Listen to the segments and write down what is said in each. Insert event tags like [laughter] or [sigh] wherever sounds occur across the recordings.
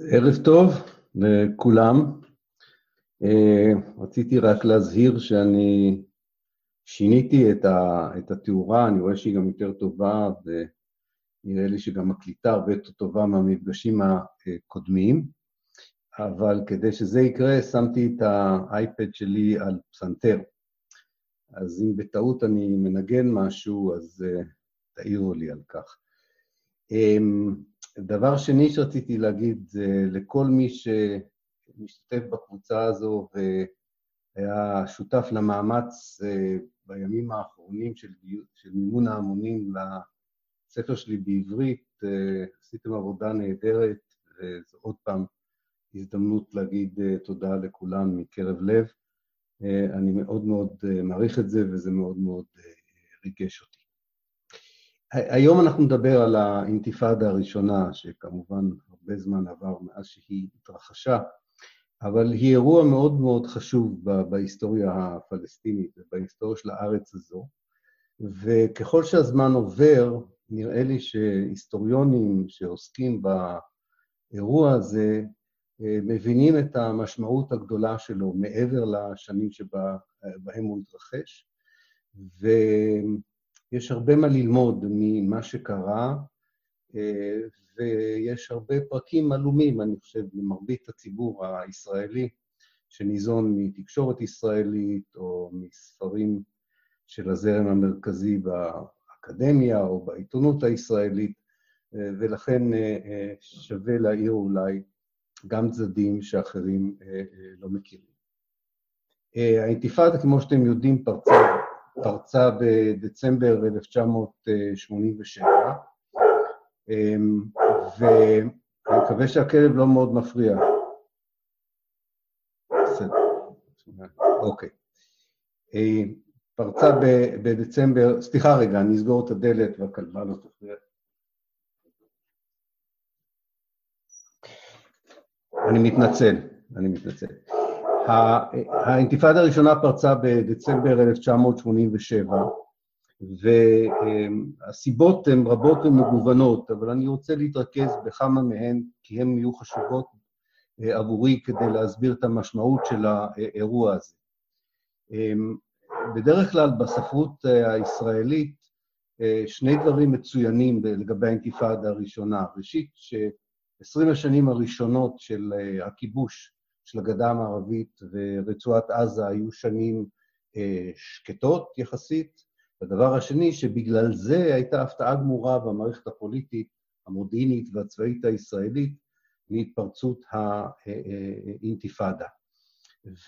ערב טוב לכולם. אה, רציתי רק להזהיר שאני שיניתי את, ה, את התאורה, אני רואה שהיא גם יותר טובה, ונראה לי שגם הקליטה הרבה יותר טובה מהמפגשים הקודמים, אבל כדי שזה יקרה, שמתי את האייפד שלי על פסנתר. אז אם בטעות אני מנגן משהו, אז uh, תעירו לי על כך. Um, דבר שני שרציתי להגיד זה לכל מי שמשתתף בקבוצה הזו והיה שותף למאמץ אה, בימים האחרונים של, של מימון ההמונים לספר שלי בעברית, אה, עשיתם עבודה נהדרת, וזו עוד פעם הזדמנות להגיד אה, תודה לכולם מקרב לב. אני מאוד מאוד מעריך את זה, וזה מאוד מאוד ריגש אותי. היום אנחנו נדבר על האינתיפאדה הראשונה, שכמובן הרבה זמן עבר מאז שהיא התרחשה, אבל היא אירוע מאוד מאוד חשוב בהיסטוריה הפלסטינית ובהיסטוריה של הארץ הזו, וככל שהזמן עובר, נראה לי שהיסטוריונים שעוסקים באירוע הזה אה, מבינים את המשמעות הגדולה שלו מעבר לשנים שבהם הוא התרחש, ו... יש הרבה מה ללמוד ממה שקרה, אה, ויש הרבה פרקים עלומים, אני חושב, למרבית הציבור הישראלי, שניזון מתקשורת ישראלית או מספרים של הזרם המרכזי באקדמיה או בעיתונות הישראלית, אה, ולכן אה, שווה להעיר אולי גם צדדים שאחרים לא מכירים. האינתיפאדה, כמו שאתם יודעים, פרצה פרצה בדצמבר 1987, אמ, ואני מקווה שהכלב לא מאוד מפריע. בסדר, אוקיי. אה, פרצה בדצמבר, סליחה רגע, אני אסגור את הדלת והכלבה לא תפריע. אני מתנצל, אני מתנצל. האינתיפאדה הראשונה פרצה בדצמבר 1987, והסיבות הן רבות ומגוונות, אבל אני רוצה להתרכז בכמה מהן, כי הן יהיו חשובות אה, עבורי כדי להסביר את המשמעות של האירוע הזה. אמ, בדרך כלל בספרות אה, הישראלית אה, שני דברים מצוינים לגבי האינתיפאדה הראשונה. ראשית, ש-20 השנים הראשונות של הכיבוש של הגדה המערבית ורצועת עזה היו שנים אה, שקטות יחסית. הדבר השני, שבגלל זה הייתה הפתעה גמורה במערכת הפוליטית, המודיעינית והצבאית הישראלית מהתפרצות האינתיפאדה.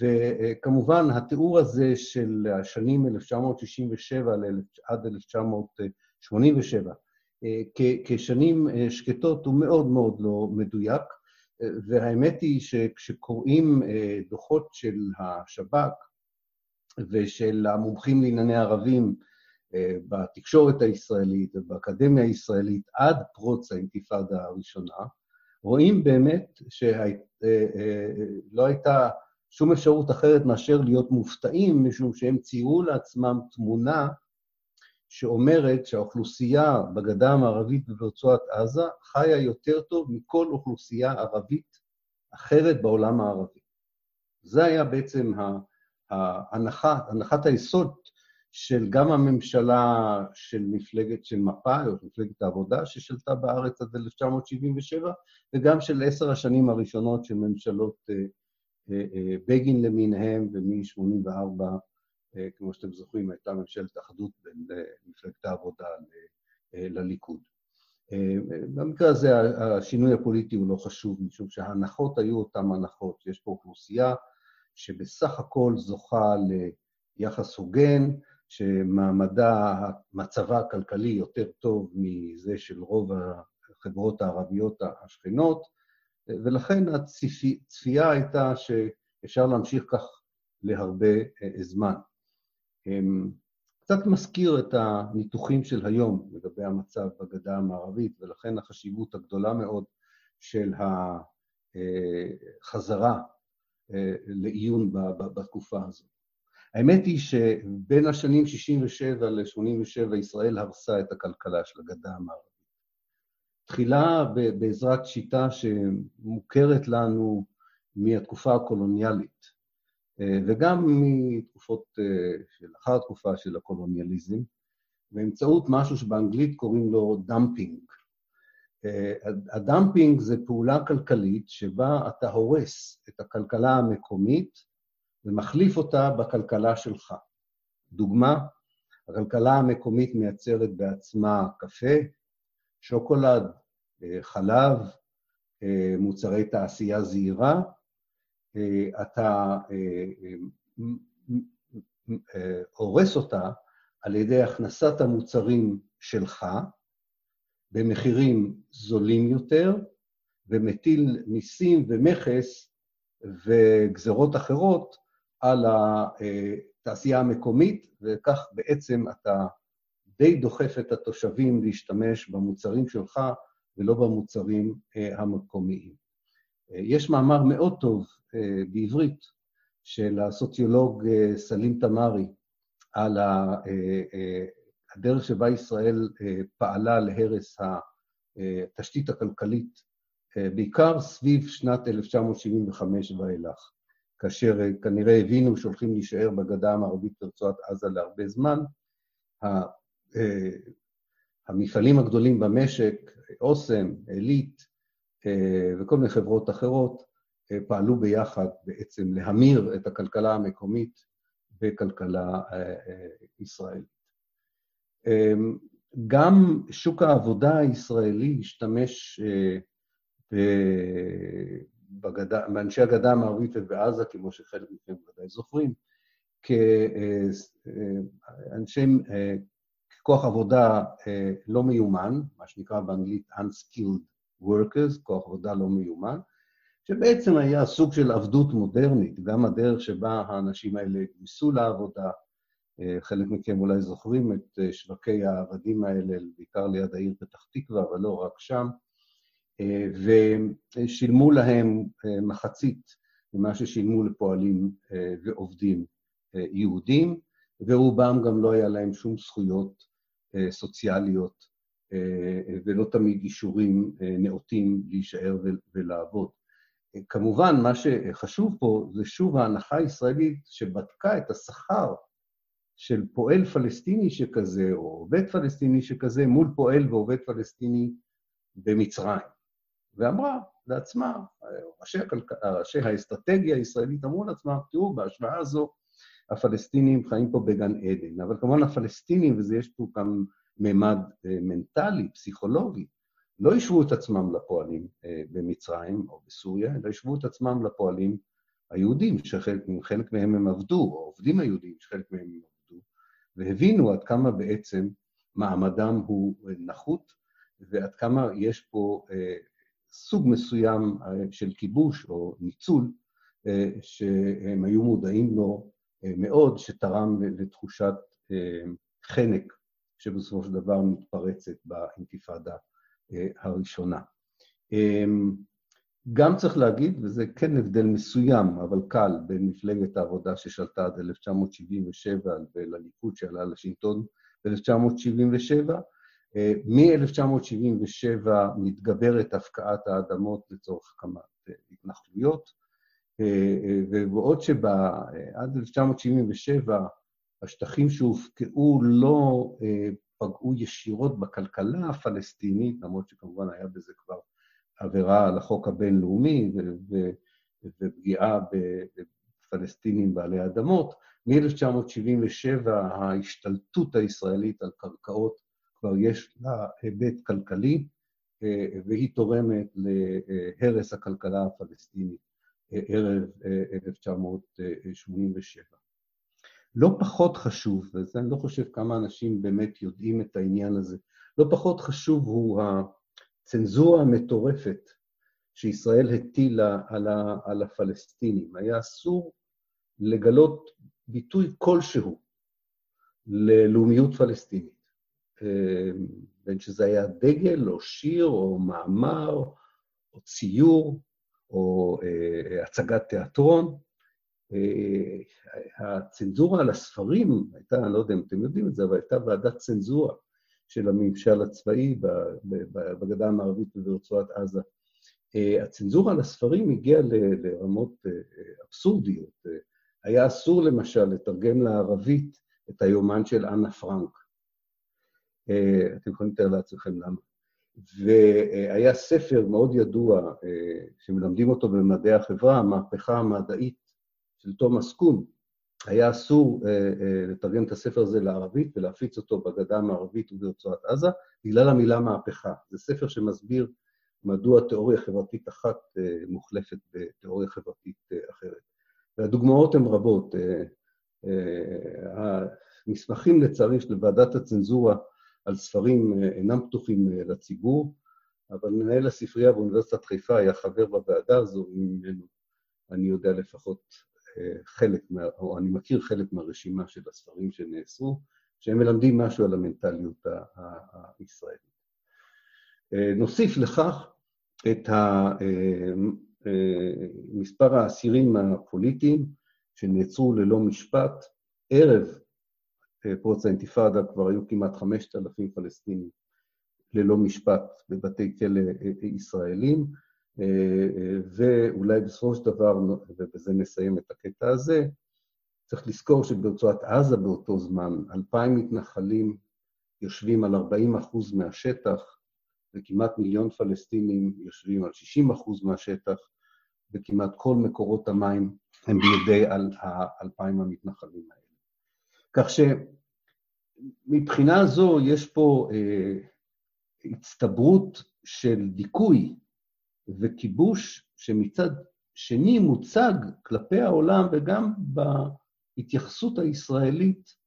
וכמובן, התיאור הזה של השנים 1967 עד 1987 אה, כשנים אה, שקטות הוא מאוד מאוד לא מדויק. והאמת היא שכשקוראים אה, דוחות של השב"כ ושל המומחים לענייני ערבים אה, בתקשורת הישראלית ובאקדמיה הישראלית עד פרוץ האינתיפאדה הראשונה, רואים באמת שלא אה, הייתה שום אפשרות אחרת מאשר להיות מופתעים, משום שהם ציירו לעצמם תמונה שאומרת שהאוכלוסייה בגדה המערבית וברצועת עזה חיה יותר טוב מכל אוכלוסייה ערבית אחרת בעולם הערבי. זה היה בעצם ההנחה, הנחת היסוד של גם הממשלה של מפלגת, של מפא"י, או מפלגת העבודה, ששלטה בארץ עד 1977, וגם של עשר השנים הראשונות של ממשלות אה, אה, אה, בגין למיניהם, ומ-84 אה, כמו שאתם זוכרים, הייתה ממשלת אחדות בין אה, מפלגת העבודה אה, לליכוד. במקרה הזה השינוי הפוליטי הוא לא חשוב, משום שההנחות היו אותן הנחות. יש פה אוכלוסייה שבסך הכל זוכה ליחס הוגן, שמעמדה, מצבה הכלכלי יותר טוב מזה של רוב החברות הערביות השכנות, ולכן הצפייה הייתה שאפשר להמשיך כך להרבה זמן. קצת מזכיר את הניתוחים של היום לגבי המצב בגדה המערבית, ולכן החשיבות הגדולה מאוד של החזרה אה, לעיון בתקופה הזו. האמת היא שבין השנים 67' ל-87' ישראל הרסה את הכלכלה של הגדה המערבית. תחילה בעזרת שיטה שמוכרת לנו מהתקופה הקולוניאלית, וגם מתקופות שלאחר התקופה של הקולוניאליזם, באמצעות משהו שבאנגלית קוראים לו dumping. ה dumping זה פעולה כלכלית שבה אתה הורס את הכלכלה המקומית ומחליף אותה בכלכלה שלך. דוגמה, הכלכלה המקומית מייצרת בעצמה קפה, שוקולד, חלב, מוצרי תעשייה זעירה. אתה הורס אותה על ידי הכנסת המוצרים שלך במחירים זולים יותר, ומטיל מיסים ומכס וגזרות אחרות על התעשייה המקומית, וכך בעצם אתה די דוחף את התושבים להשתמש במוצרים שלך ולא במוצרים המקומיים. יש מאמר מאוד טוב בעברית של הסוציולוג סלים תמרי על הדרך שבה ישראל פעלה להרס התשתית הכלכלית, בעיקר סביב שנת 1975 ואילך, כאשר כנראה הבינו שהולכים להישאר בגדה המערבית ברצועת עזה להרבה זמן. המפעלים הגדולים במשק, אוסם, עילית וכל מיני חברות אחרות, פעלו ביחד בעצם להמיר את הכלכלה המקומית בכלכלה ישראלית. גם שוק העבודה הישראלי השתמש באנשי הגדה המערבית ובעזה, כמו שחלק מכם ודאי זוכרים, כאנשי, כוח עבודה לא מיומן, מה שנקרא באנגלית unskilled workers, כוח עבודה לא מיומן, שבעצם היה סוג של עבדות מודרנית, גם הדרך שבה האנשים האלה ניסו לעבודה, חלק מכם אולי זוכרים את שווקי העבדים האלה, בעיקר ליד העיר פתח תקווה, אבל לא רק שם, ושילמו להם מחצית ממה ששילמו לפועלים ועובדים יהודים, ורובם גם לא היה להם שום זכויות סוציאליות ולא תמיד אישורים נאותים להישאר ולעבוד. כמובן, מה שחשוב פה זה שוב ההנחה הישראלית שבדקה את השכר של פועל פלסטיני שכזה, או עובד פלסטיני שכזה, מול פועל ועובד פלסטיני במצרים. ואמרה לעצמה, ראשי, ראשי האסטרטגיה הישראלית אמרו לעצמם, תראו, בהשוואה הזו, הפלסטינים חיים פה בגן עדן. אבל כמובן הפלסטינים, ויש פה גם ממד מנטלי, פסיכולוגי, לא השוו את עצמם לפועלים במצרים או בסוריה, אלא השוו את עצמם לפועלים היהודים, שחלק מהם הם עבדו, או העובדים היהודים, שחלק מהם הם עבדו, והבינו עד כמה בעצם מעמדם הוא נחות, ועד כמה יש פה סוג מסוים של כיבוש או ניצול, שהם היו מודעים לו מאוד, שתרם לתחושת חנק, שבסופו של דבר מתפרצת באינתיפאדה הראשונה. גם צריך להגיד, וזה כן הבדל מסוים, אבל קל, בין מפלגת העבודה ששלטה עד 1977 ולליכוד שעלה לשלטון ב-1977, מ-1977 מתגברת הפקעת האדמות לצורך הקמת התנחלויות, ובעוד שעד 1977 השטחים שהופקעו לא פגעו ישירות בכלכלה הפלסטינית, למרות שכמובן היה בזה כבר עבירה על החוק הבינלאומי ופגיעה בפלסטינים בעלי אדמות, מ-1977 ההשתלטות הישראלית על קרקעות כבר יש לה היבט כלכלי, והיא תורמת להרס הכלכלה הפלסטינית ערב 1987. לא פחות חשוב, וזה אני לא חושב כמה אנשים באמת יודעים את העניין הזה, לא פחות חשוב הוא הצנזורה המטורפת שישראל הטילה על, ה, על הפלסטינים. היה אסור לגלות ביטוי כלשהו ללאומיות פלסטינית. בין שזה היה דגל, או שיר, או מאמר, או ציור, או הצגת תיאטרון. הצנזורה על הספרים הייתה, אני לא יודע אם אתם יודעים את זה, אבל הייתה ועדת צנזורה של הממשל הצבאי בגדה המערבית וברצועת עזה. הצנזורה על הספרים הגיעה לרמות אבסורדיות. היה אסור למשל לתרגם לערבית את היומן של אנה פרנק. אתם יכולים לתאר לעצמכם למה. והיה ספר מאוד ידוע, שמלמדים אותו במדעי החברה, המהפכה המדעית של תומאס קון. היה אסור לתרגם את הספר הזה לערבית ולהפיץ אותו בגדה המערבית וברצועת עזה, בגלל המילה מהפכה. זה ספר שמסביר מדוע תיאוריה חברתית אחת מוחלפת בתיאוריה חברתית אחרת. והדוגמאות הן רבות. המסמכים, לצערי, של ועדת הצנזורה על ספרים אינם פתוחים לציבור, אבל מנהל הספרייה באוניברסיטת חיפה היה חבר בוועדה הזו, ממנו אני יודע לפחות חלק, מה, או אני מכיר חלק מהרשימה של הספרים שנאסרו, שהם מלמדים משהו על המנטליות הישראלית. נוסיף לכך את מספר האסירים הפוליטיים שנעצרו ללא משפט. ערב פרוץ האינתיפאדה כבר היו כמעט 5,000 פלסטינים ללא משפט בבתי כלא ישראלים, ואולי בסופו של דבר, ובזה נסיים את הקטע הזה, צריך לזכור שברצועת עזה באותו זמן, 2,000 מתנחלים יושבים על 40 אחוז מהשטח, וכמעט מיליון פלסטינים יושבים על 60 אחוז מהשטח, וכמעט כל מקורות המים הם בידי האלפיים המתנחלים האלה. כך שמבחינה זו יש פה אה, הצטברות של דיכוי וכיבוש שמצד שני מוצג כלפי העולם וגם בהתייחסות הישראלית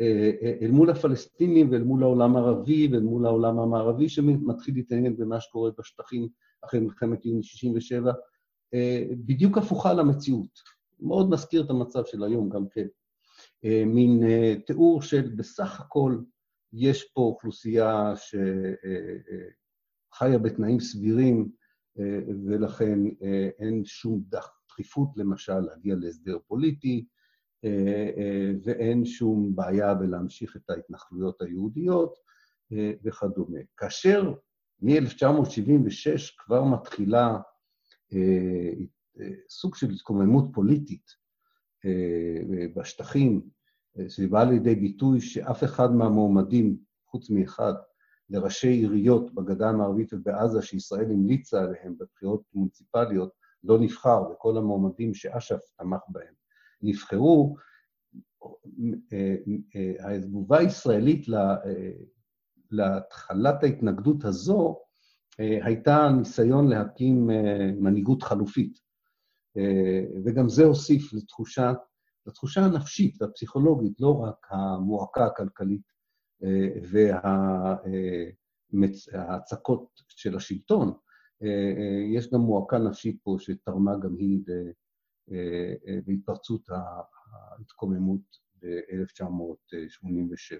אה, אה, אל מול הפלסטינים ואל מול העולם הערבי ואל מול העולם המערבי שמתחיל להתעניין במה שקורה בשטחים אחרי מלחמת יוני 67, אה, בדיוק הפוכה למציאות. מאוד מזכיר את המצב של היום גם כן. מין תיאור של בסך הכל יש פה אוכלוסייה שחיה בתנאים סבירים, ולכן אין שום דחיפות, למשל, להגיע להסדר פוליטי, ואין שום בעיה בלהמשיך את ההתנחלויות היהודיות וכדומה. כאשר מ-1976 כבר מתחילה סוג של התקוממות פוליטית בשטחים, שבאה לידי ביטוי שאף אחד מהמועמדים, חוץ מאחד, לראשי עיריות בגדה המערבית ובעזה שישראל המליצה עליהם בבחירות מוניציפליות, לא נבחר, וכל המועמדים שאש"ף תמך בהם נבחרו, התגובה הישראלית להתחלת ההתנגדות הזו הייתה ניסיון להקים מנהיגות חלופית. וגם זה הוסיף לתחושה, לתחושה הנפשית והפסיכולוגית, לא רק המועקה הכלכלית וההצקות של השלטון, יש גם מועקה נפשית פה שתרמה גם היא להתפרצות ההתקוממות ב-1987.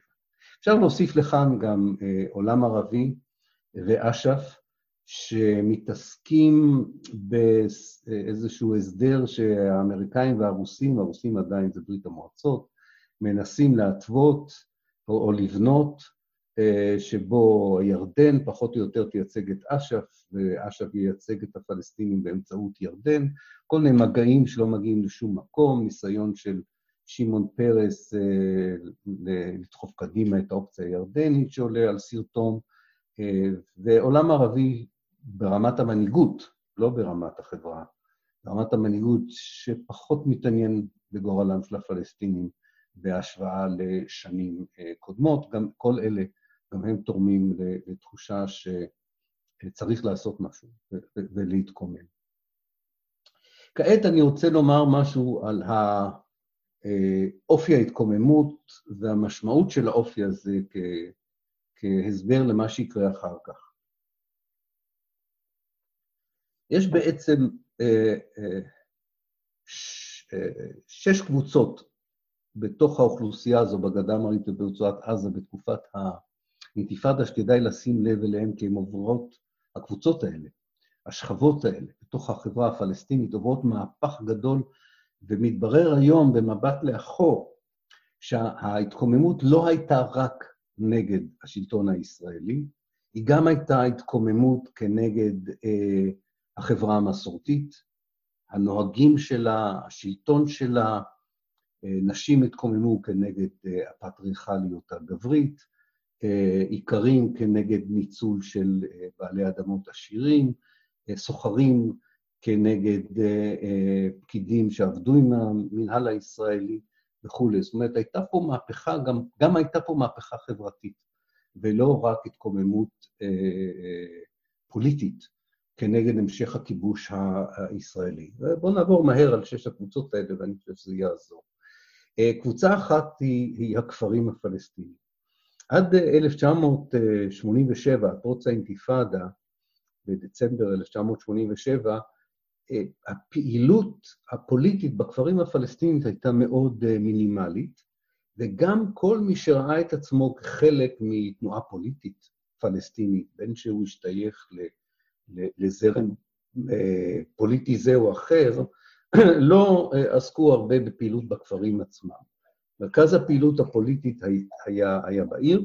אפשר להוסיף לכאן גם עולם ערבי ואש"ף, שמתעסקים באיזשהו הסדר שהאמריקאים והרוסים, הרוסים עדיין זה ברית המועצות, מנסים להתוות או, או לבנות, שבו ירדן פחות או יותר תייצג את אש"ף, ואש"ף ייצג את הפלסטינים באמצעות ירדן, כל מיני מגעים שלא מגיעים לשום מקום, ניסיון של שמעון פרס לדחוף קדימה את האופציה הירדנית שעולה על סרטון, ועולם ערבי ברמת המנהיגות, לא ברמת החברה, ברמת המנהיגות שפחות מתעניין בגורלם של הפלסטינים בהשוואה לשנים קודמות. גם כל אלה, גם הם תורמים לתחושה שצריך לעשות משהו ולהתקומם. כעת אני רוצה לומר משהו על אופי ההתקוממות והמשמעות של האופי הזה כהסבר למה שיקרה אחר כך. יש בעצם שש קבוצות בתוך האוכלוסייה הזו בגדה המערבית וברצועת עזה בתקופת האינתיפאדה שכדאי לשים לב אליהן כי הן עוברות, הקבוצות האלה, השכבות האלה, בתוך החברה הפלסטינית, עוברות מהפך גדול, ומתברר היום במבט לאחור שההתקוממות לא הייתה רק נגד השלטון הישראלי, היא גם הייתה התקוממות כנגד אה, החברה המסורתית, הנוהגים שלה, השלטון שלה, נשים התקוממו כנגד אה, הפטריארכליות הגברית, אה, איכרים כנגד ניצול של אה, בעלי אדמות עשירים, אה, סוחרים כנגד אה, אה, פקידים שעבדו עם המנהל הישראלי וכולי. זאת אומרת, הייתה פה מהפכה, גם, גם הייתה פה מהפכה חברתית, ולא רק התקוממות אה, אה, פוליטית כנגד המשך הכיבוש הישראלי. בואו נעבור מהר על שש הקבוצות האלה, ואני חושב שזה יעזור. אה, קבוצה אחת היא, היא הכפרים הפלסטיניים. עד 1987, פרוץ האינתיפאדה, בדצמבר 1987, אה, הפעילות הפוליטית בכפרים הפלסטיניים הייתה מאוד אה, מינימלית, וגם כל מי שראה את עצמו כחלק מתנועה פוליטית פלסטינית, בין שהוא השתייך לזרם פוליטי זה או אחר, [clears throat] לא עסקו הרבה בפעילות בכפרים עצמם. מרכז הפעילות הפוליטית היה, היה בעיר,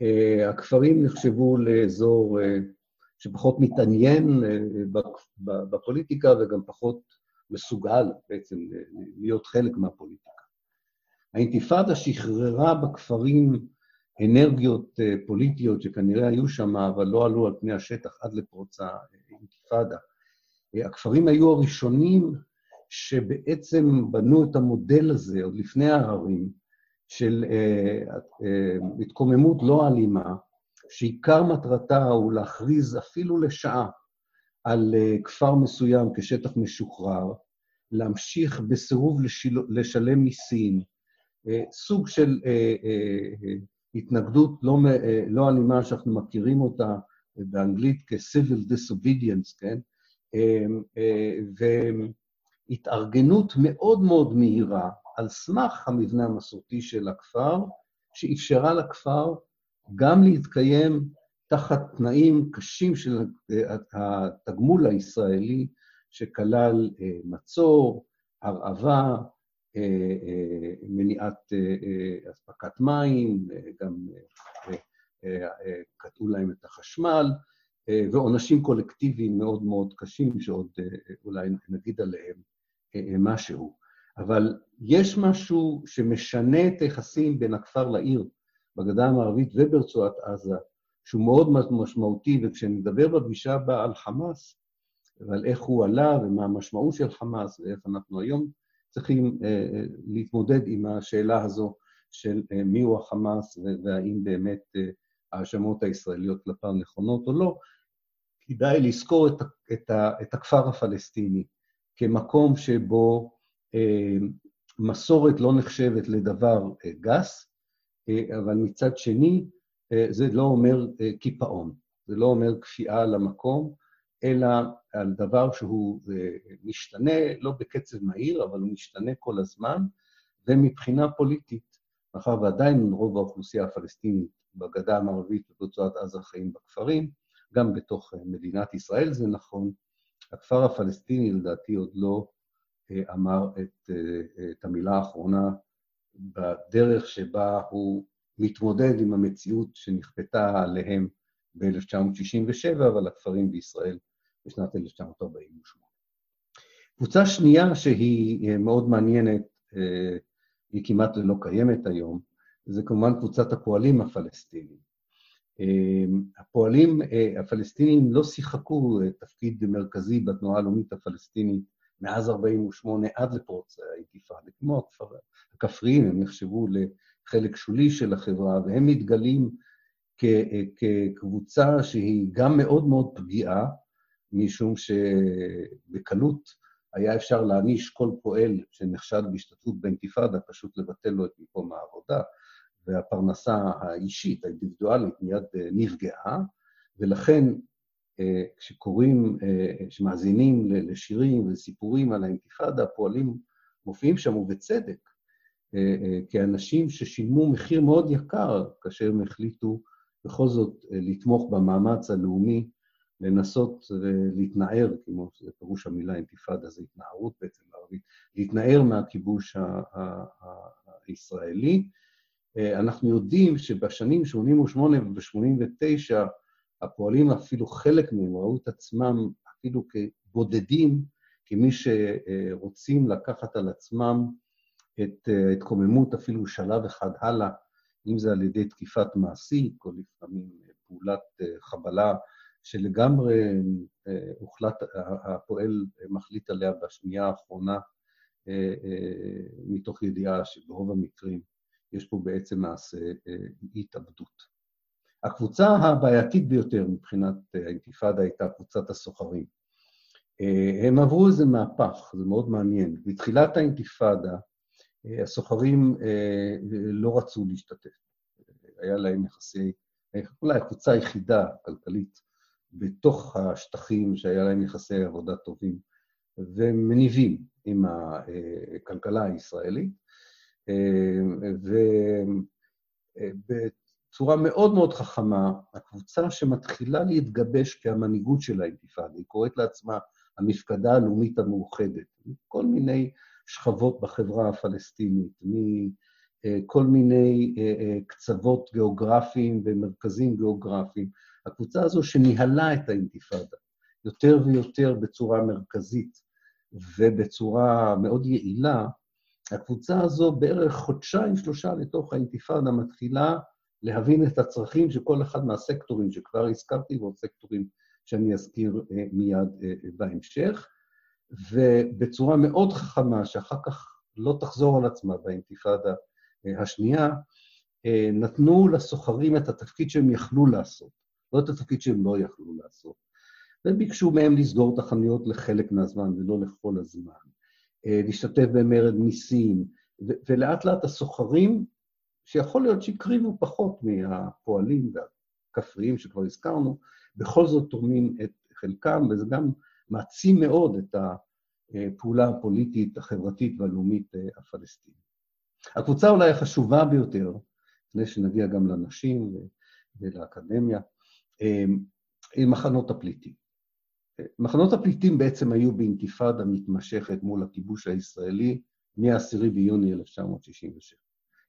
והכפרים נחשבו לאזור שפחות מתעניין אה, בפוליטיקה וגם פחות מסוגל בעצם להיות חלק מהפוליטיקה. האינתיפאדה שחררה בכפרים אנרגיות אה, פוליטיות שכנראה היו שם, אבל לא עלו על פני השטח עד לפרוץ האינתיפאדה. אה, הכפרים היו הראשונים שבעצם בנו את המודל הזה, עוד לפני הערים, של התקוממות לא אלימה, שעיקר מטרתה הוא להכריז אפילו לשעה על אה, כפר מסוים כשטח משוחרר, להמשיך בסירוב לשיל... לשלם מיסים, אה, סוג של אה, התנגדות לא, לא אלימה שאנחנו מכירים אותה באנגלית כ-civil disobedience, כן? והתארגנות מאוד מאוד מהירה על סמך המבנה המסורתי של הכפר, שאפשרה לכפר גם להתקיים תחת תנאים קשים של התגמול הישראלי, שכלל אה, מצור, הרעבה, אה, אה, מניעת אספקת מים, גם קטעו להם את החשמל, ועונשים קולקטיביים מאוד מאוד קשים, שעוד אולי נגיד עליהם משהו. אבל יש משהו שמשנה את היחסים בין הכפר לעיר, בגדה המערבית וברצועת עזה, שהוא מאוד משמעותי, וכשנדבר בפגישה הבאה על חמאס, ועל איך הוא עלה ומה המשמעות של חמאס ואיך אנחנו היום צריכים אה, אה, להתמודד עם השאלה הזו של אה, מיהו החמאס והאם באמת אה, ההאשמות הישראליות כלפיו נכונות או לא, כדאי לזכור את, את, את הכפר הפלסטיני כמקום שבו אה, מסורת לא נחשבת לדבר אה, גס, אה, אבל מצד שני, אה, זה לא אומר אה, קיפאון, זה לא אומר כפייה למקום, אלא על דבר שהוא משתנה, לא בקצב מהיר, אבל הוא משתנה כל הזמן, ומבחינה פוליטית, מאחר ועדיין רוב האוכלוסייה הפלסטינית בגדה המערבית וברצועת עזה חיים בכפרים, גם בתוך מדינת ישראל זה נכון, הכפר הפלסטיני לדעתי עוד לא אמר את, את המילה האחרונה בדרך שבה הוא מתמודד עם המציאות שנכפתה עליהם ב-1967 ועל הכפרים בישראל בשנת 1948. קבוצה שנייה שהיא אה, מאוד מעניינת, אה, היא כמעט לא קיימת היום, זה כמובן קבוצת הפועלים הפלסטינים. אה, הפועלים הפלסטינים לא שיחקו תפקיד מרכזי בתנועה הלאומית הפלסטינית מאז 48' עד לפרוץ האינתיפאדה, כמו הכפריים, הם נחשבו לחלק שולי של החברה, והם מתגלים כקבוצה שהיא גם מאוד מאוד פגיעה, משום שבקלות היה אפשר להעניש כל פועל שנחשד בהשתתפות באינתיפאדה, פשוט לבטל לו את מקום העבודה, והפרנסה האישית, האינדיבידואלית, מיד נפגעה, ולכן אה, כשקוראים, אה, כשמאזינים לשירים וסיפורים על האינתיפאדה, הפועלים מופיעים שם, ובצדק, אה, כאנשים ששילמו מחיר מאוד יקר כאשר הם החליטו בכל זאת לתמוך במאמץ הלאומי, לנסות להתנער, כמו שזה פירוש המילה אינתיפאדה, זה התנערות בעצם בערבית, להתנער מהכיבוש הישראלי, אנחנו יודעים שבשנים 88' וב-89' הפועלים, אפילו חלק מהם, ראו את עצמם אפילו כבודדים, כמי שרוצים לקחת על עצמם את התקוממות אפילו שלב אחד הלאה, אם זה על ידי תקיפת מעסיק, או לפעמים פעולת חבלה שלגמרי הוחלט, הפועל מחליט עליה בשנייה האחרונה, מתוך ידיעה שברוב המקרים יש פה בעצם מעשה התאבדות. הקבוצה הבעייתית ביותר מבחינת האינתיפאדה הייתה קבוצת הסוחרים. הם עברו איזה מהפך, זה מאוד מעניין. בתחילת האינתיפאדה, הסוחרים לא רצו להשתתף. היה להם יחסי, אולי הקבוצה היחידה כלכלית בתוך השטחים שהיה להם יחסי עבודה טובים ומניבים עם הכלכלה הישראלית. ובצורה מאוד מאוד חכמה, הקבוצה שמתחילה להתגבש כהמנהיגות של האינתיפאדה, היא קוראת לעצמה המפקדה הלאומית המאוחדת, מכל מיני שכבות בחברה הפלסטינית, מכל מיני קצוות גיאוגרפיים ומרכזים גיאוגרפיים. הקבוצה הזו שניהלה את האינתיפאדה יותר ויותר בצורה מרכזית ובצורה מאוד יעילה, הקבוצה הזו בערך חודשיים, שלושה לתוך האינתיפאדה מתחילה להבין את הצרכים של כל אחד מהסקטורים שכבר הזכרתי, ועוד סקטורים שאני אזכיר מיד בהמשך, ובצורה מאוד חכמה, שאחר כך לא תחזור על עצמה באינתיפאדה השנייה, נתנו לסוחרים את התפקיד שהם יכלו לעשות, לא את התפקיד שהם לא יכלו לעשות. וביקשו מהם לסגור את החנויות לחלק מהזמן ולא לכל הזמן. להשתתף במרד מיסים, ולאט לאט הסוחרים, שיכול להיות שהקריבו פחות מהפועלים והכפריים שכבר הזכרנו, בכל זאת תורמים את חלקם, וזה גם מעצים מאוד את הפעולה הפוליטית, החברתית והלאומית הפלסטינית. הקבוצה אולי החשובה ביותר, לפני שנגיע גם לנשים ולאקדמיה, היא מחנות הפליטים. מחנות הפליטים בעצם היו באינתיפאדה מתמשכת מול הכיבוש הישראלי מ-10 ביוני 1967.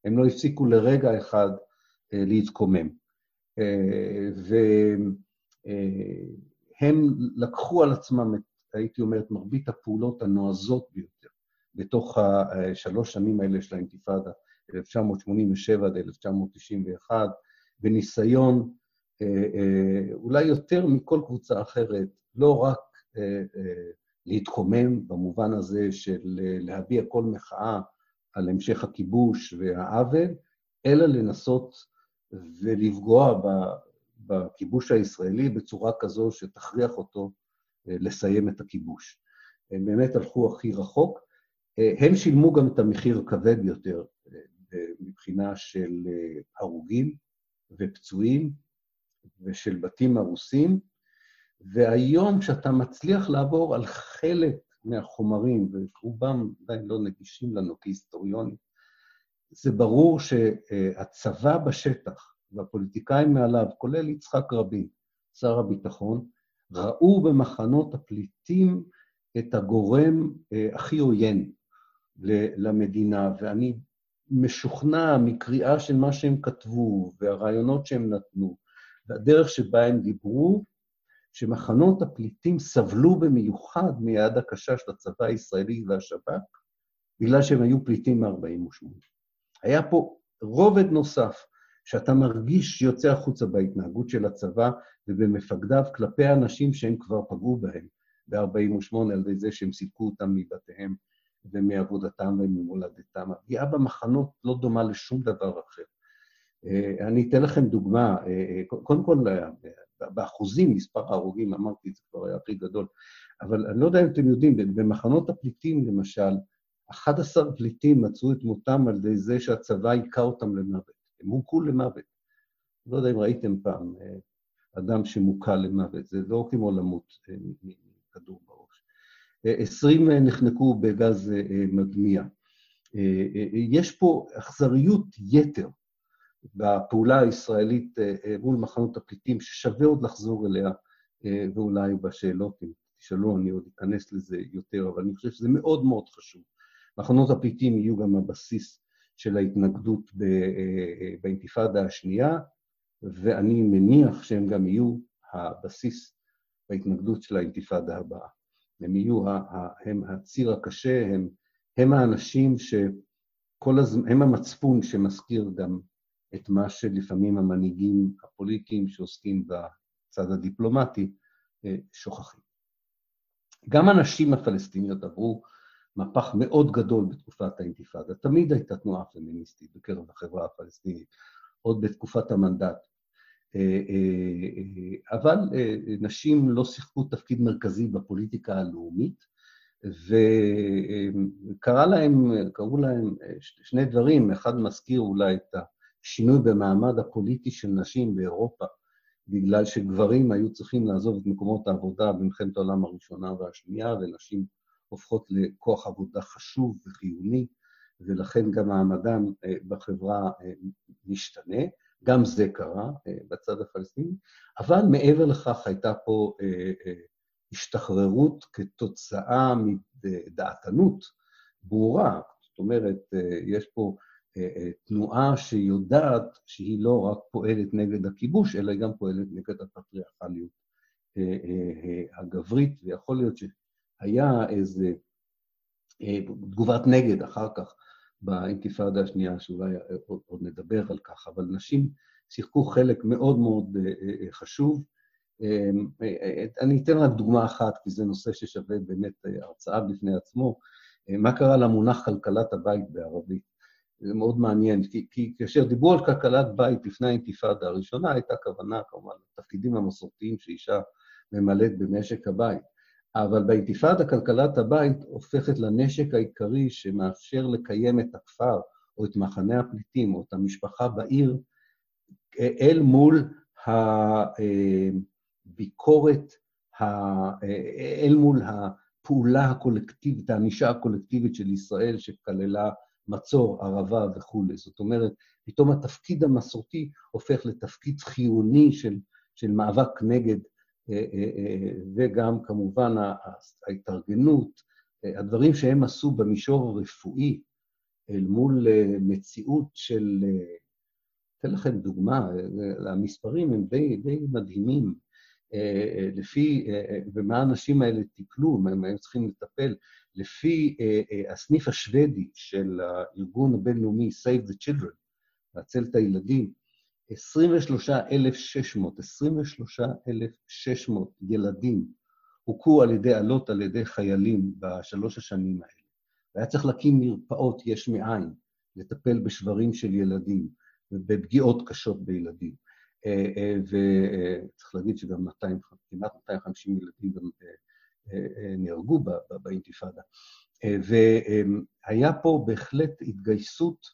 הם לא הפסיקו לרגע אחד להתקומם. והם לקחו על עצמם, הייתי אומר, את מרבית הפעולות הנועזות ביותר בתוך השלוש שנים האלה של האינתיפאדה, 1987 עד 1991, בניסיון, אולי יותר מכל קבוצה אחרת, לא רק אה, אה, להתקומם במובן הזה של אה, להביע כל מחאה על המשך הכיבוש והעוול, אלא לנסות ולפגוע בכיבוש הישראלי בצורה כזו שתכריח אותו לסיים את הכיבוש. הם באמת הלכו הכי רחוק. הם שילמו גם את המחיר הכבד ביותר מבחינה של הרוגים ופצועים ושל בתים הרוסים, והיום כשאתה מצליח לעבור על חלק מהחומרים, ורובם עדיין לא נגישים לנו כהיסטוריונים, זה ברור שהצבא בשטח והפוליטיקאים מעליו, כולל יצחק רבין, שר הביטחון, ראו במחנות הפליטים את הגורם אה, הכי עוין למדינה, ואני משוכנע מקריאה של מה שהם כתבו והרעיונות שהם נתנו, והדרך שבה הם דיברו, שמחנות הפליטים סבלו במיוחד מיד הקשה של הצבא הישראלי והשב"כ, בגלל שהם היו פליטים מ-48. היה פה רובד נוסף, שאתה מרגיש שיוצא החוצה בהתנהגות של הצבא ובמפקדיו כלפי האנשים שהם כבר פגעו בהם ב-48 על ידי זה שהם סיפקו אותם מבתיהם ומעבודתם וממולדתם. הפגיעה במחנות לא דומה לשום דבר אחר. אה, אני אתן לכם דוגמה. אה, אה, קודם כל, באחוזים, מספר ההרוגים, אמרתי, זה כבר היה הכי גדול. אבל אני לא יודע אם אתם יודעים, במחנות הפליטים, למשל, 11 פליטים מצאו את מותם על ידי זה שהצבא היכה אותם למוות. הם הוכו למוות. לא יודע אם ראיתם פעם אדם שמוכה למוות, זה לא כמו למות מכדור בראש. 20 נחנקו בגז מדמיע. יש פה אכזריות יתר בפעולה הישראלית אה, אה, מול מחנות הפליטים, ששווה עוד לחזור אליה, אה, ואולי בשאלות, אם תשאלו, אני עוד אכנס לזה יותר, אבל אני חושב שזה מאוד מאוד חשוב. מחנות הפליטים יהיו גם הבסיס של ההתנגדות באינתיפאדה השנייה, ואני מניח שהם גם יהיו הבסיס בהתנגדות של האינתיפאדה הבאה. הם יהיו, הם הציר הקשה, הם, הם האנשים שכל הזמן, הם המצפון שמזכיר גם את מה שלפעמים המנהיגים הפוליטיים שעוסקים בצד הדיפלומטי אה, שוכחים. גם הנשים הפלסטיניות עברו מהפך מאוד גדול בתקופת האינתיפאדה. תמיד הייתה תנועה פמיניסטית בקרב החברה הפלסטינית, עוד בתקופת המנדט. אה, אה, אבל נשים לא שיחקו תפקיד מרכזי בפוליטיקה הלאומית, וקראו להם, להם שני דברים, אחד מזכיר אולי את השינוי במעמד הפוליטי של נשים באירופה, בגלל שגברים היו צריכים לעזוב את מקומות העבודה במלחמת העולם הראשונה והשנייה, ונשים הופכות לכוח עבודה חשוב וחיוני, ולכן גם מעמדם אה, בחברה אה, משתנה. גם זה קרה אה, בצד הפלסטיני, אבל מעבר לכך הייתה פה השתחררות כתוצאה מדעתנות ברורה. זאת אומרת, יש פה תנועה שיודעת שהיא לא רק פועלת נגד הכיבוש, אלא גם פועלת נגד הפטריארכליות הגברית, ויכול להיות שהיה איזה תגובת נגד אחר כך באינתיפאדה השנייה, שאולי עוד נדבר על כך, אבל נשים שיחקו חלק מאוד מאוד חשוב. אני אתן רק דוגמה אחת, כי זה נושא ששווה באמת הרצאה בפני עצמו. מה קרה למונח כלכלת הבית בערבית? זה מאוד מעניין, כי, כי כאשר דיברו על כלכלת בית לפני האינתיפאדה הראשונה, הייתה כוונה כמובן לתפקידים המסורתיים שאישה ממלאת במשק הבית. אבל באינתיפאדה כלכלת הבית הופכת לנשק העיקרי שמאפשר לקיים את הכפר או את מחנה הפליטים או את המשפחה בעיר אל מול הביקורת, אל מול הפעולה הקולקטיבית, הענישה הקולקטיבית של ישראל שכללה מצור, ערבה וכולי. זאת אומרת, פתאום התפקיד המסורתי הופך לתפקיד חיוני של, של מאבק נגד, אה, אה, אה, וגם כמובן ההתארגנות, הדברים שהם עשו במישור הרפואי אל מול מציאות של... אתן לכם דוגמה, המספרים הם די, די מדהימים. לפי, ומה האנשים האלה טיפלו, מה הם צריכים לטפל. לפי uh, uh, הסניף השוודי של הארגון הבינלאומי Save the Children, להצל את הילדים, 23,600, 23,600 ילדים הוכו על ידי עלות על ידי חיילים בשלוש השנים האלה. והיה צריך להקים מרפאות יש מאין, לטפל בשברים של ילדים ובפגיעות קשות בילדים. אה, וצריך להגיד שגם 200, כמעט 250 ילדים גם נהרגו באינתיפאדה. והיה פה בהחלט התגייסות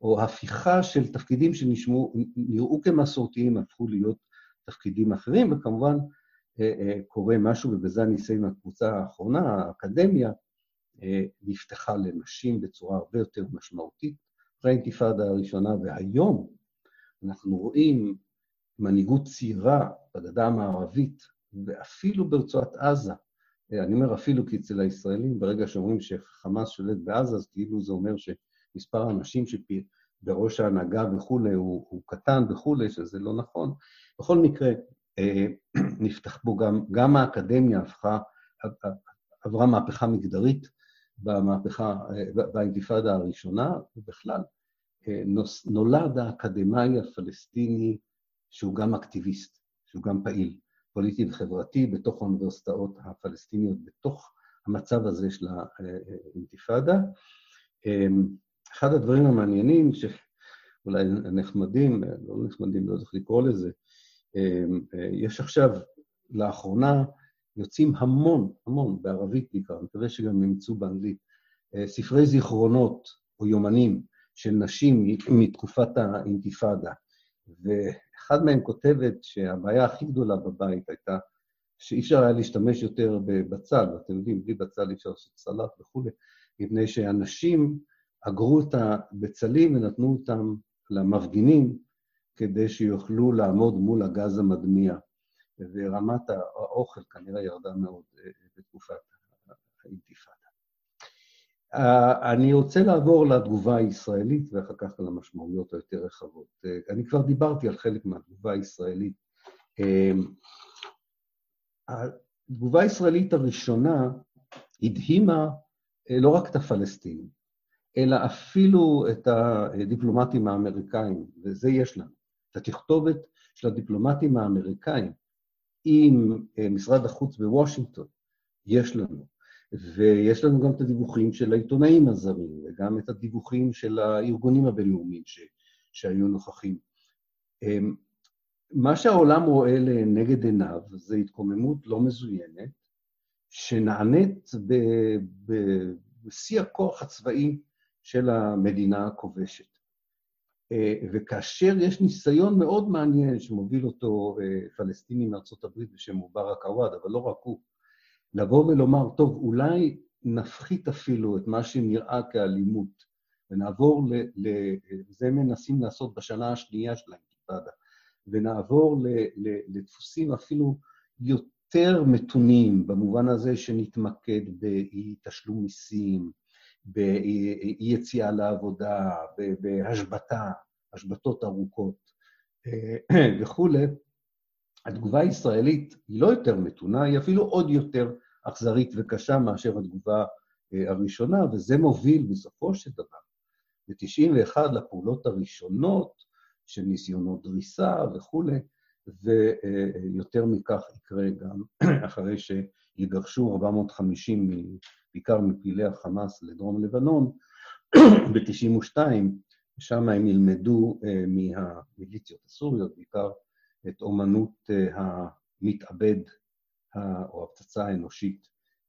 או הפיכה של תפקידים שנראו כמסורתיים, הפכו להיות תפקידים אחרים, וכמובן קורה משהו, ובזה אני אסיים מהקבוצה האחרונה, האקדמיה, נפתחה לנשים בצורה הרבה יותר משמעותית אחרי האינתיפאדה הראשונה, והיום אנחנו רואים מנהיגות צעירה בגדה המערבית, ואפילו ברצועת עזה, אני אומר אפילו כי אצל הישראלים, ברגע שאומרים שחמאס שולט בעזה, אז כאילו זה אומר שמספר האנשים שבראש ההנהגה וכולי הוא, הוא קטן וכולי, שזה לא נכון. בכל מקרה, אה, [clears throat] נפתח בו גם, גם האקדמיה הפכה, עברה מהפכה מגדרית במהפכה, אה, באינתיפאדה הראשונה, ובכלל, אה, נולד האקדמאי הפלסטיני שהוא גם אקטיביסט, שהוא גם פעיל. פוליטי וחברתי בתוך האוניברסיטאות הפלסטיניות, בתוך המצב הזה של האינתיפאדה. אמ, אחד הדברים המעניינים, שאולי נחמדים, לא נחמדים, לא צריך לקרוא לזה, אמ, יש עכשיו, לאחרונה, יוצאים המון, המון, בערבית בעיקר, אני מקווה שגם ימצאו באנגלית, אה, ספרי זיכרונות או יומנים של נשים מתקופת האינתיפאדה. ואחד מהם כותבת שהבעיה הכי גדולה בבית הייתה שאי אפשר היה להשתמש יותר בבצל, ואתם יודעים, בלי בצל אי אפשר לעשות סלט וכולי, מפני שאנשים אגרו את הבצלים ונתנו אותם למפגינים כדי שיוכלו לעמוד מול הגז המדמיע. ורמת האוכל כנראה ירדה מאוד אה, בתקופת האינתיפאדה. אני רוצה לעבור לתגובה הישראלית ואחר כך למשמעויות היותר רחבות. אני כבר דיברתי על חלק מהתגובה הישראלית. התגובה הישראלית הראשונה הדהימה לא רק את הפלסטינים, אלא אפילו את הדיפלומטים האמריקאים, וזה יש לנו. את התכתובת של הדיפלומטים האמריקאים עם משרד החוץ בוושינגטון, יש לנו. ויש לנו גם את הדיווחים של העיתונאים הזרים, וגם את הדיווחים של הארגונים הבינלאומיים ש, שהיו נוכחים. אמ, מה שהעולם רואה לנגד עיניו זה התקוממות לא מזוינת, שנענית בשיא הכוח הצבאי של המדינה הכובשת. אה, וכאשר יש ניסיון מאוד מעניין שמוביל אותו אה, פלסטיני מארצות הברית בשם מובארק עוואד, אבל לא רק הוא, לבוא ולומר, טוב, אולי נפחית אפילו את מה שנראה כאלימות, ונעבור ל... ל זה מנסים לעשות בשנה השנייה של האינתיפאדה, ונעבור ל, ל, לדפוסים אפילו יותר מתונים, במובן הזה שנתמקד באי תשלום מיסים, באי יציאה לעבודה, בהשבתה, השבתות ארוכות אה, [clears throat] וכולי, התגובה הישראלית היא לא יותר מתונה, היא אפילו עוד יותר אכזרית וקשה מאשר התגובה אה, הראשונה, וזה מוביל בסופו של דבר ב-91 לפעולות הראשונות של ניסיונות דריסה וכולי, ויותר מכך יקרה גם [clears throat] אחרי שיגרשו 450, בעיקר מפעילי החמאס לדרום לבנון, [clears throat] ב-92, שם הם ילמדו אה, מהמיליציות הסוריות, בעיקר את אומנות אה, המתאבד או הפצצה האנושית,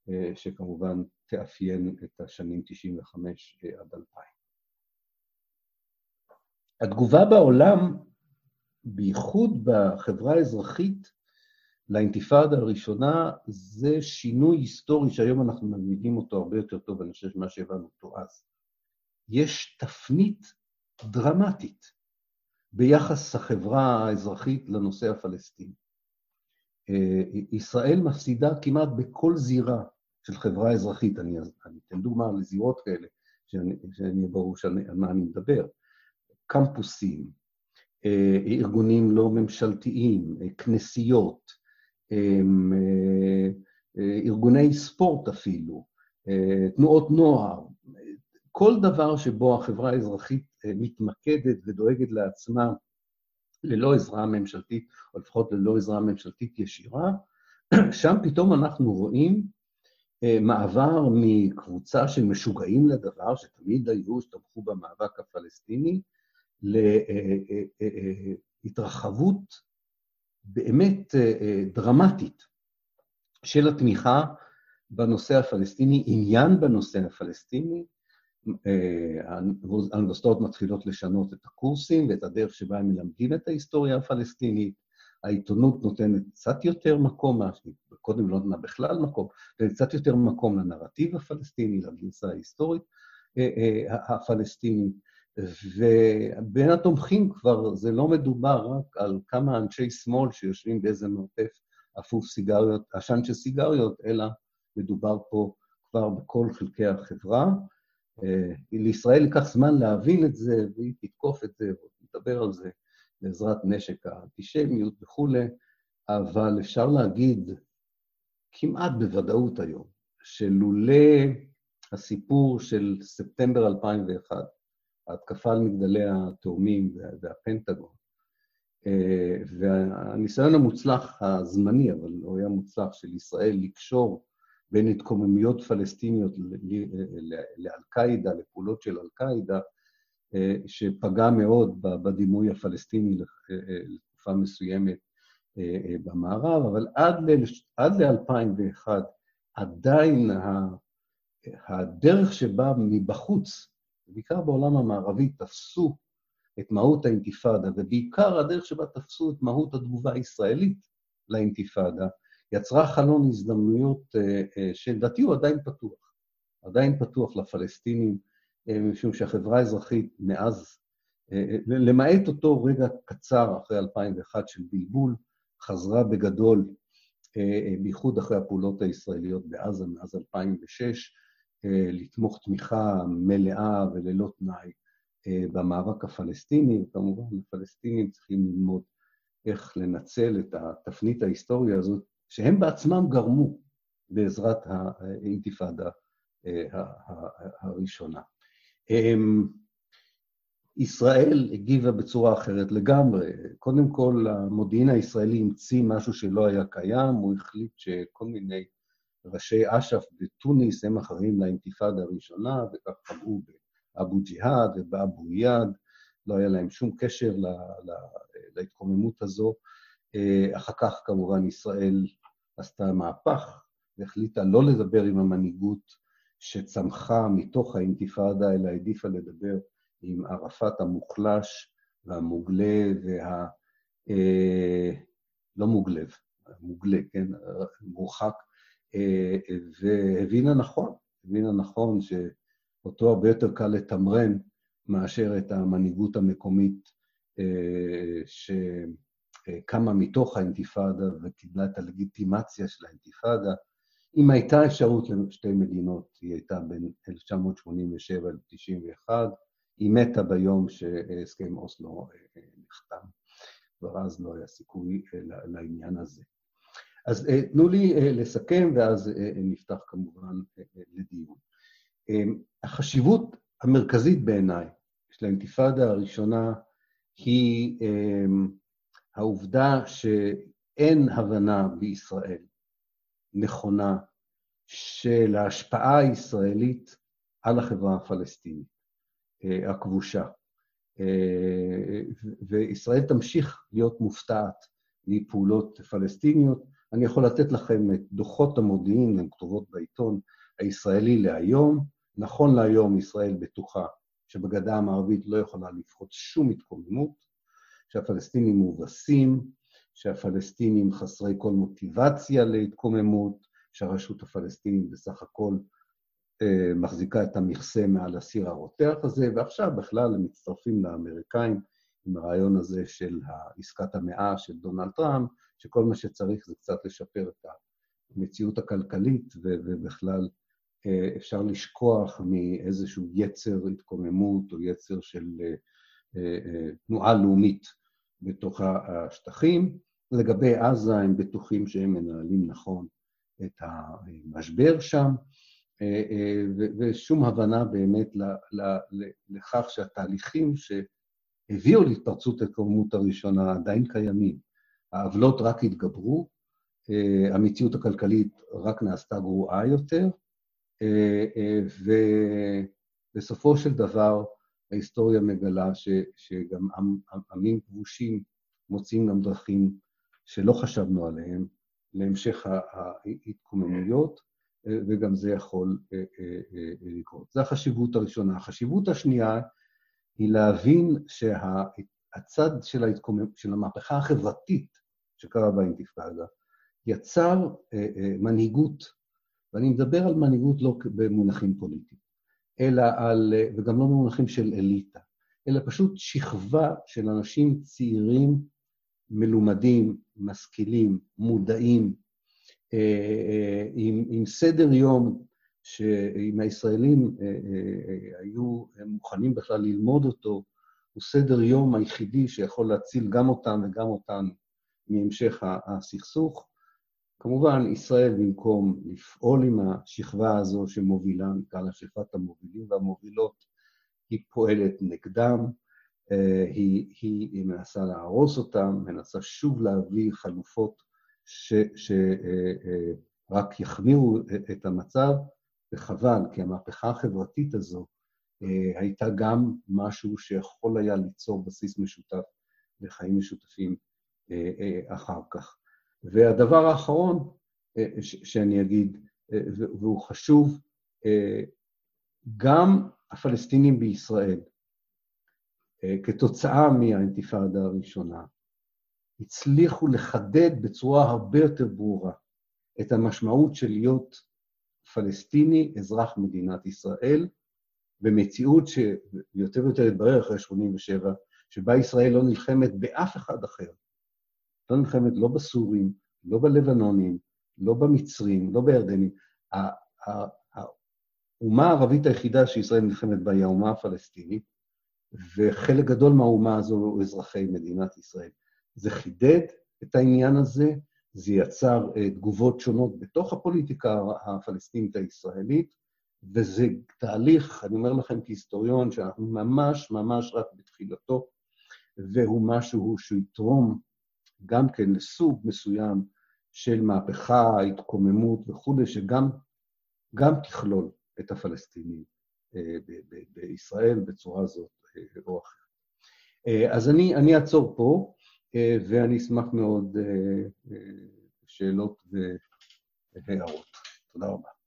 אה, שכמובן תאפיין את השנים 95 עד 2000. התגובה בעולם, בייחוד בחברה האזרחית, לאינתיפאדה הראשונה, זה שינוי היסטורי שהיום אנחנו מבינים אותו הרבה יותר טוב, אני חושב שמה שהבנו אותו אז. יש תפנית דרמטית ביחס החברה האזרחית לנושא הפלסטיני. אה, ישראל מפסידה כמעט בכל זירה של חברה אזרחית, אני, אני אתן דוגמה לזירות כאלה, שאני, ברור על מה אני מדבר. קמפוסים, אה, ארגונים לא ממשלתיים, אה, כנסיות, ארגוני ספורט אפילו, תנועות נוער, כל דבר שבו החברה האזרחית אה, מתמקדת ודואגת לעצמה ללא עזרה ממשלתית, או לפחות ללא עזרה ממשלתית ישירה, [clears throat] שם פתאום אנחנו רואים אה, מעבר מקבוצה של משוגעים לדבר, שתמיד היו, שתמכו במאבק הפלסטיני, להתרחבות אה, באמת דרמטית של התמיכה בנושא הפלסטיני, עניין בנושא הפלסטיני, האוניברסיטאות מתחילות לשנות את הקורסים ואת הדרך שבה הם מלמדים את ההיסטוריה הפלסטינית, העיתונות נותנת קצת יותר מקום, קודם לא נתנה בכלל מקום, וקצת יותר מקום לנרטיב הפלסטיני, לגרסה ההיסטורית אה, אה, הפלסטינית. ובין התומכים כבר זה לא מדובר רק על כמה אנשי שמאל שיושבים באיזה מרתף אפוף סיגריות, עשן של סיגריות, אלא מדובר פה כבר בכל חלקי החברה. אה, לישראל ייקח זמן להבין את זה, והיא תתקוף את זה, ותדבר על זה בעזרת נשק האנטישמיות וכולי, אבל אפשר להגיד כמעט בוודאות היום, שלולא הסיפור של ספטמבר 2001, ההתקפה על מגדלי התאומים והפנטגון, אה, והניסיון המוצלח הזמני, אבל הוא היה מוצלח, של ישראל לקשור בין התקוממויות פלסטיניות לאל-קאעידה, לפעולות של אל-קאעידה, אה, שפגע מאוד בדימוי הפלסטיני אה, אה, לתקופה מסוימת במערב, אבל עד ל-2001 עדיין הדרך שבה מבחוץ, בעיקר בעולם המערבי, תפסו את מהות האינתיפאדה, ובעיקר הדרך שבה תפסו את מהות התגובה הישראלית לאינתיפאדה, יצרה חלון הזדמנויות אה, אה, שלדעתי הוא עדיין פתוח. עדיין פתוח לפלסטינים, אה, משום שהחברה האזרחית מאז, למעט אותו רגע קצר אחרי 2001 של בלבול, חזרה בגדול, בייחוד אחרי הפעולות הישראליות בעזה מאז 2006, לתמוך תמיכה מלאה וללא תנאי במאבק הפלסטיני, וכמובן הפלסטינים צריכים ללמוד איך לנצל את התפנית ההיסטוריה הזאת, שהם בעצמם גרמו בעזרת האינתיפאדה הראשונה. אמ, ישראל הגיבה בצורה אחרת לגמרי. קודם כל, המודיעין הישראלי המציא משהו שלא היה קיים, הוא החליט שכל מיני ראשי אש"ף בתוניס הם אחראים לאינתיפאדה הראשונה, וכך פגעו באבו ג'יהאד ובאבו איאד, לא היה להם שום קשר להתקוממות הזו. אחר כך, כמובן, ישראל עשתה מהפך והחליטה לא לדבר עם המנהיגות שצמחה מתוך האינתיפאדה, אלא העדיפה לדבר עם ערפאת המוחלש והמוגלה וה... אה, לא מוגלב, מוגלה, כן? מורחק, אה, והבינה נכון, הבינה נכון שאותו הרבה יותר קל לתמרן מאשר את המנהיגות המקומית אה, שקמה מתוך האינתיפאדה וקיבלה את הלגיטימציה של האינתיפאדה. אם הייתה אפשרות לשתי מדינות, היא הייתה בין 1987 ל-91, היא מתה ביום שהסכם אוסלו אה, נחתם, כבר אז לא היה סיכוי אה, לעניין הזה. אז אה, תנו לי לסכם, ואז נפתח כמובן לדיון. החשיבות המרכזית בעיניי של האינתיפאדה הראשונה היא העובדה שאין הבנה בישראל נכונה של ההשפעה הישראלית על החברה הפלסטינית. אה, הכבושה. אה, וישראל תמשיך להיות מופתעת מפעולות פלסטיניות. אני יכול לתת לכם את דוחות המודיעין, הן כתובות בעיתון הישראלי להיום. נכון להיום ישראל בטוחה שבגדה המערבית לא יכולה לפחות שום התקוממות, שהפלסטינים מובסים, שהפלסטינים חסרי כל מוטיבציה להתקוממות, שהרשות הפלסטינית בסך הכל אה, מחזיקה את המכסה מעל הסיר הרותח הזה, ועכשיו בכלל הם מצטרפים לאמריקאים עם הרעיון הזה של עסקת המאה של דונלד טראמפ, שכל מה שצריך זה קצת לשפר את המציאות הכלכלית, ובכלל אה, אפשר לשכוח מאיזשהו יצר התקוממות או יצר של אה, תנועה לאומית בתוך השטחים. לגבי עזה, הם בטוחים שהם מנהלים נכון את המשבר שם. אה, אה, ושום הבנה באמת לכך שהתהליכים שהביאו להתפרצות ההתקוממות הראשונה עדיין קיימים. העוולות רק התגברו, אה, המציאות הכלכלית רק נעשתה גרועה יותר, ובסופו של דבר ההיסטוריה מגלה ש, שגם עמים כבושים מוצאים גם דרכים שלא חשבנו עליהם להמשך ההתקוממויות. וגם זה יכול אה, אה, אה, לקרות. זו החשיבות הראשונה. החשיבות השנייה היא להבין שהצד של, ההתקומם, של המהפכה החברתית שקרה באינתיפאדה יצר מנהיגות, ואני מדבר על מנהיגות לא במונחים פוליטיים, אלא על, וגם לא במונחים של אליטה, אלא פשוט שכבה של אנשים צעירים, מלומדים, משכילים, מודעים, אה, אה, עם, עם סדר יום שאם הישראלים אה, היו מוכנים בכלל ללמוד אותו, הוא סדר יום היחידי שיכול להציל גם אותם וגם אותנו מהמשך הסכסוך. כמובן, ישראל, במקום לפעול עם השכבה הזו שמובילה, נקרא לה שכבת המובילים והמובילות, היא פועלת נגדם, היא, היא, היא מנסה להרוס אותם, מנסה שוב להביא חלופות שרק אה, אה, יחמירו את המצב, וחבל, כי המהפכה החברתית הזו אה, הייתה גם משהו שיכול היה ליצור בסיס משותף לחיים משותפים אחר כך. והדבר האחרון שאני אגיד, והוא חשוב, גם הפלסטינים בישראל, כתוצאה מהאינתיפאדה הראשונה, הצליחו לחדד בצורה הרבה יותר ברורה את המשמעות של להיות פלסטיני, אזרח מדינת ישראל, במציאות שיותר ויותר התברר אחרי 87', שבה ישראל לא נלחמת באף אחד אחר. לא נלחמת לא בסורים, לא בלבנונים, לא במצרים, לא בירדנים. האומה הערבית היחידה שישראל נלחמת בה היא האומה הפלסטינית, וחלק גדול מהאומה הזו הוא אזרחי מדינת ישראל. זה חידד את העניין הזה, זה יצר uh, תגובות שונות בתוך הפוליטיקה הפלסטינית הישראלית, וזה תהליך, אני אומר לכם כהיסטוריון, שאנחנו ממש ממש רק בתחילתו, והוא משהו שיתרום גם כן לסוג מסוים של מהפכה, התקוממות וכולי, שגם גם תכלול את הפלסטינים אה, בישראל בצורה זאת אה, או אחרת. אה, אז אני, אני אעצור פה, ואני אשמח מאוד שאלות והערות. תודה רבה.